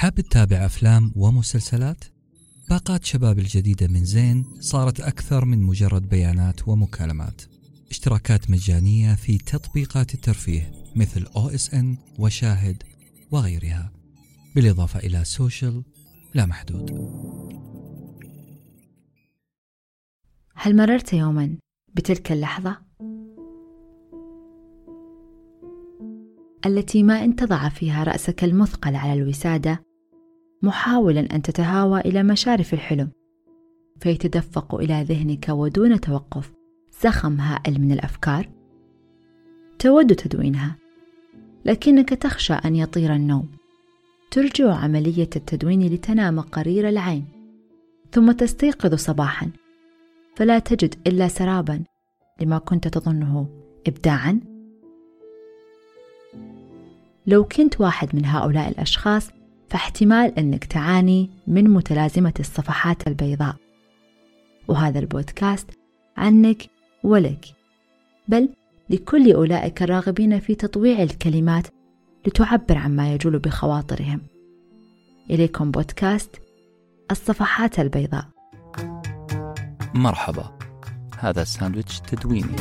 حاب تتابع أفلام ومسلسلات؟ باقات شباب الجديدة من زين صارت أكثر من مجرد بيانات ومكالمات اشتراكات مجانية في تطبيقات الترفيه مثل OSN وشاهد وغيرها بالإضافة إلى سوشيال لا محدود هل مررت يوما بتلك اللحظة؟ التي ما إن تضع فيها رأسك المثقل على الوسادة محاولا أن تتهاوى إلى مشارف الحلم. فيتدفق إلى ذهنك ودون توقف زخم هائل من الأفكار. تود تدوينها. لكنك تخشى أن يطير النوم. ترجع عملية التدوين لتنام قرير العين. ثم تستيقظ صباحا. فلا تجد إلا سرابا لما كنت تظنه إبداعا. لو كنت واحد من هؤلاء الأشخاص فاحتمال أنك تعاني من متلازمة الصفحات البيضاء. وهذا البودكاست عنك ولك. بل لكل أولئك الراغبين في تطويع الكلمات لتعبر عما يجول بخواطرهم. إليكم بودكاست الصفحات البيضاء. مرحبا. هذا ساندويتش تدويني.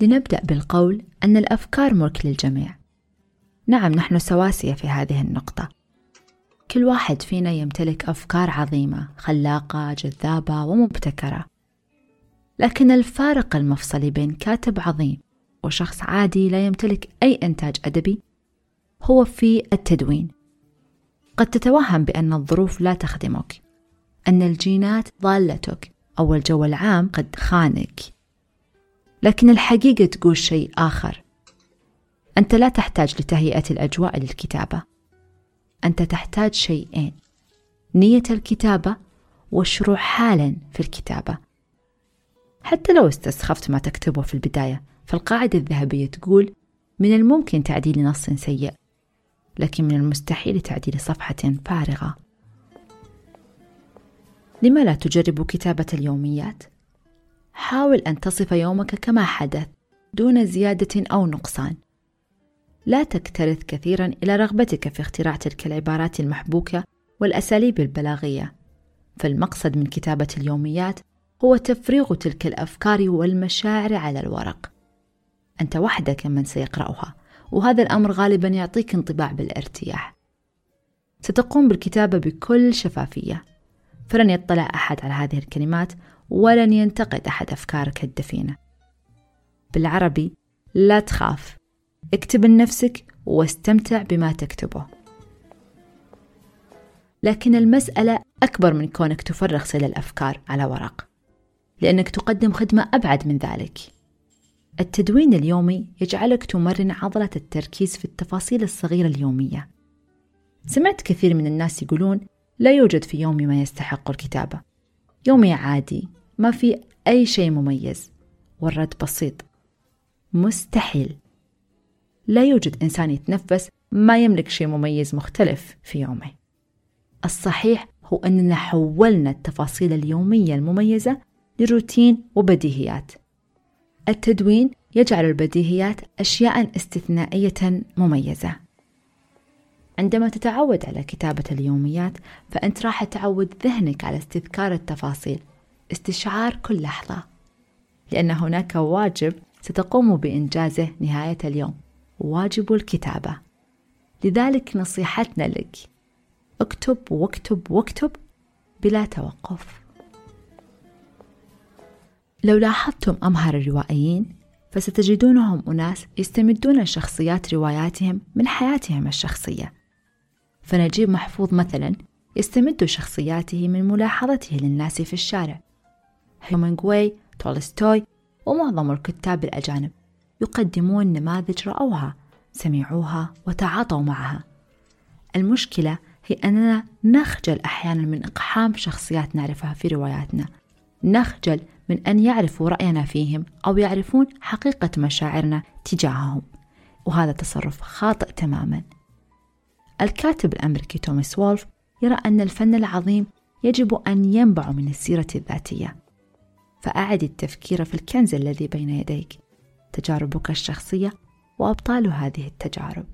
لنبدأ بالقول أن الأفكار ملك للجميع. نعم نحن سواسية في هذه النقطة. كل واحد فينا يمتلك أفكار عظيمة، خلاقة، جذابة ومبتكرة. لكن الفارق المفصلي بين كاتب عظيم وشخص عادي لا يمتلك أي إنتاج أدبي هو في التدوين. قد تتوهم بأن الظروف لا تخدمك، أن الجينات ضالتك، أو الجو العام قد خانك لكن الحقيقة تقول شيء آخر. أنت لا تحتاج لتهيئة الأجواء للكتابة. أنت تحتاج شيئين نية الكتابة والشروع حالا في الكتابة. حتى لو استسخفت ما تكتبه في البداية فالقاعدة الذهبية تقول من الممكن تعديل نص سيء لكن من المستحيل تعديل صفحة فارغة. لما لا تجرب كتابة اليوميات؟ حاول أن تصف يومك كما حدث دون زيادة أو نقصان. لا تكترث كثيرا إلى رغبتك في اختراع تلك العبارات المحبوكة والأساليب البلاغية. فالمقصد من كتابة اليوميات هو تفريغ تلك الأفكار والمشاعر على الورق. أنت وحدك من سيقرأها، وهذا الأمر غالبا يعطيك انطباع بالارتياح. ستقوم بالكتابة بكل شفافية، فلن يطلع أحد على هذه الكلمات ولن ينتقد أحد أفكارك الدفينة. بالعربي لا تخاف. اكتب لنفسك واستمتع بما تكتبه. لكن المسألة أكبر من كونك تفرغ سيل الأفكار على ورق لأنك تقدم خدمة أبعد من ذلك. التدوين اليومي يجعلك تمرن عضلة التركيز في التفاصيل الصغيرة اليومية. سمعت كثير من الناس يقولون لا يوجد في يومي ما يستحق الكتابة. يومي عادي ما في أي شيء مميز والرد بسيط. مستحيل. لا يوجد إنسان يتنفس ما يملك شيء مميز مختلف في يومه. الصحيح هو أننا حولنا التفاصيل اليومية المميزة لروتين وبديهيات. التدوين يجعل البديهيات أشياء استثنائية مميزة. عندما تتعود على كتابة اليوميات فأنت راح تعود ذهنك على استذكار التفاصيل استشعار كل لحظة. لأن هناك واجب ستقوم بإنجازه نهاية اليوم واجب الكتابة. لذلك نصيحتنا لك اكتب واكتب واكتب بلا توقف. لو لاحظتم أمهر الروائيين فستجدونهم أناس يستمدون شخصيات رواياتهم من حياتهم الشخصية. فنجيب محفوظ مثلا يستمد شخصياته من ملاحظته للناس في الشارع. هيمنغواي تولستوي ومعظم الكتاب الأجانب يقدمون نماذج رأوها سمعوها وتعاطوا معها. المشكلة هي أننا نخجل أحيانا من إقحام شخصيات نعرفها في رواياتنا. نخجل من أن يعرفوا رأينا فيهم أو يعرفون حقيقة مشاعرنا تجاههم. وهذا تصرف خاطئ تماما. الكاتب الأمريكي توماس وولف يرى أن الفن العظيم يجب أن ينبع من السيرة الذاتية. فأعد التفكير في الكنز الذي بين يديك. تجاربك الشخصية وأبطال هذه التجارب.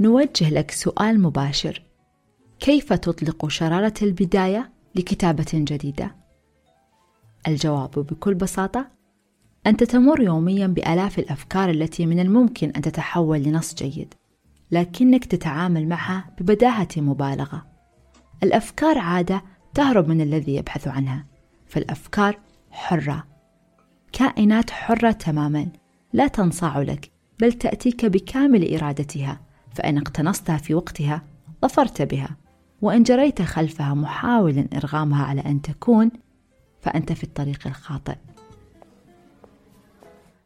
نوجه لك سؤال مباشر. كيف تطلق شرارة البداية لكتابة جديدة؟ الجواب بكل بساطة أنت تمر يوميا بآلاف الأفكار التي من الممكن أن تتحول لنص جيد. لكنك تتعامل معها ببداهة مبالغة. الأفكار عادة تهرب من الذي يبحث عنها فالأفكار حرة. كائنات حرة تماما لا تنصاع لك بل تأتيك بكامل إرادتها فإن اقتنصتها في وقتها ظفرت بها وإن جريت خلفها محاولا إرغامها على أن تكون فأنت في الطريق الخاطئ.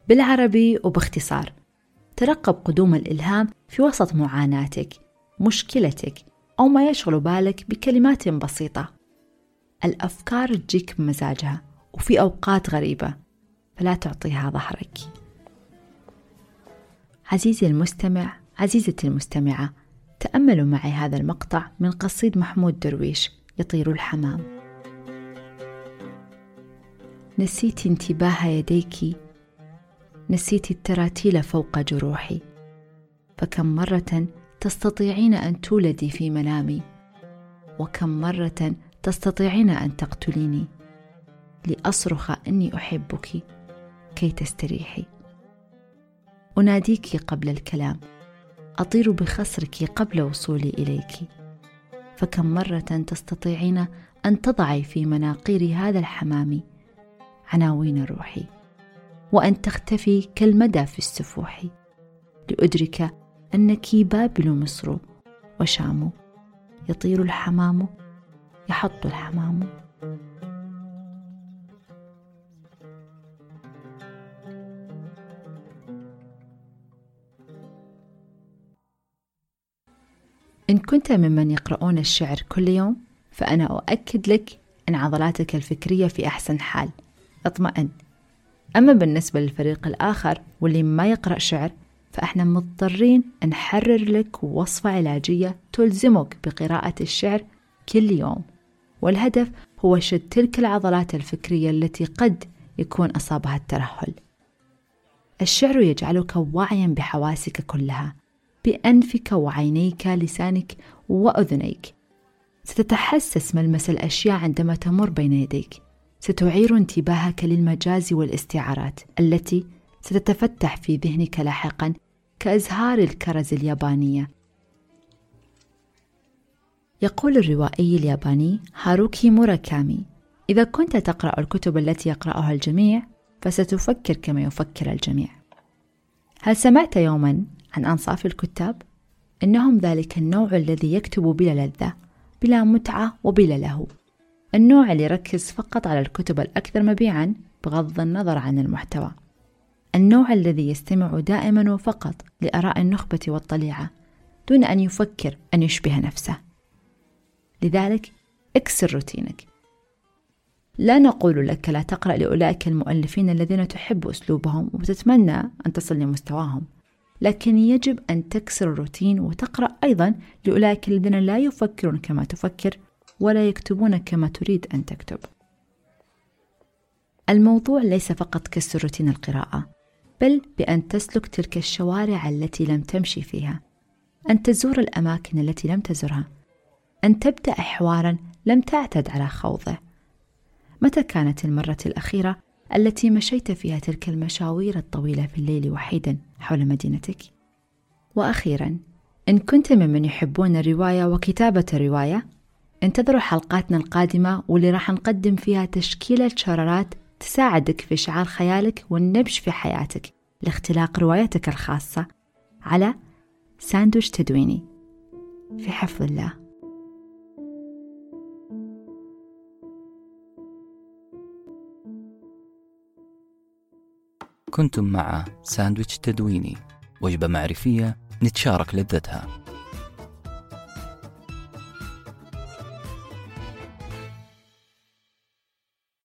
بالعربي وباختصار ترقب قدوم الإلهام في وسط معاناتك مشكلتك أو ما يشغل بالك بكلمات بسيطة. الأفكار تجيك بمزاجها وفي أوقات غريبة فلا تعطيها ظهرك. عزيزي المستمع عزيزتي المستمعة تأملوا معي هذا المقطع من قصيد محمود درويش يطير الحمام. نسيت انتباه يديك نسيت التراتيل فوق جروحي. فكم مرة تستطيعين أن تولدي في منامي؟ وكم مرة تستطيعين أن تقتليني؟ لأصرخ إني أحبك كي تستريحي. أناديك قبل الكلام. أطير بخصرك قبل وصولي إليك. فكم مرة تستطيعين أن تضعي في مناقير هذا الحمام عناوين روحي. وأن تختفي كالمدى في السفوح لأدرك أنك بابل مصر وشام. يطير الحمام يحط الحمام. إن كنت ممن يقرؤون الشعر كل يوم فأنا أؤكد لك أن عضلاتك الفكرية في أحسن حال. اطمئن. أما بالنسبة للفريق الآخر واللي ما يقرأ شعر فإحنا مضطرين نحرر لك وصفة علاجية تلزمك بقراءة الشعر كل يوم. والهدف هو شد تلك العضلات الفكرية التي قد يكون أصابها الترهل. الشعر يجعلك واعيا بحواسك كلها بأنفك وعينيك لسانك وأذنيك. ستتحسس ملمس الأشياء عندما تمر بين يديك. ستعير انتباهك للمجاز والاستعارات التي ستتفتح في ذهنك لاحقا كأزهار الكرز اليابانية. يقول الروائي الياباني هاروكي موراكامي إذا كنت تقرأ الكتب التي يقرأها الجميع فستفكر كما يفكر الجميع. هل سمعت يوما عن أنصاف الكتاب؟ إنهم ذلك النوع الذي يكتب بلا لذة بلا متعة وبلا له النوع اللي يركز فقط على الكتب الأكثر مبيعا بغض النظر عن المحتوى. النوع الذي يستمع دائما وفقط لآراء النخبة والطليعة دون أن يفكر أن يشبه نفسه. لذلك اكسر روتينك. لا نقول لك لا تقرأ لأولئك المؤلفين الذين تحب أسلوبهم وتتمنى أن تصل لمستواهم لكن يجب أن تكسر الروتين وتقرأ أيضا لأولئك الذين لا يفكرون كما تفكر ولا يكتبون كما تريد أن تكتب الموضوع ليس فقط كسر روتين القراءة بل بأن تسلك تلك الشوارع التي لم تمشي فيها أن تزور الأماكن التي لم تزرها أن تبدأ حوارا لم تعتد على خوضه متى كانت المرة الأخيرة التي مشيت فيها تلك المشاوير الطويلة في الليل وحيدا حول مدينتك؟ وأخيرا إن كنت ممن يحبون الرواية وكتابة الرواية انتظروا حلقاتنا القادمة واللي راح نقدم فيها تشكيلة شرارات تساعدك في إشعال خيالك والنبش في حياتك لاختلاق روايتك الخاصة على ساندويش تدويني. في حفظ الله. كنتم مع ساندويتش تدويني. وجبة معرفية نتشارك لذتها.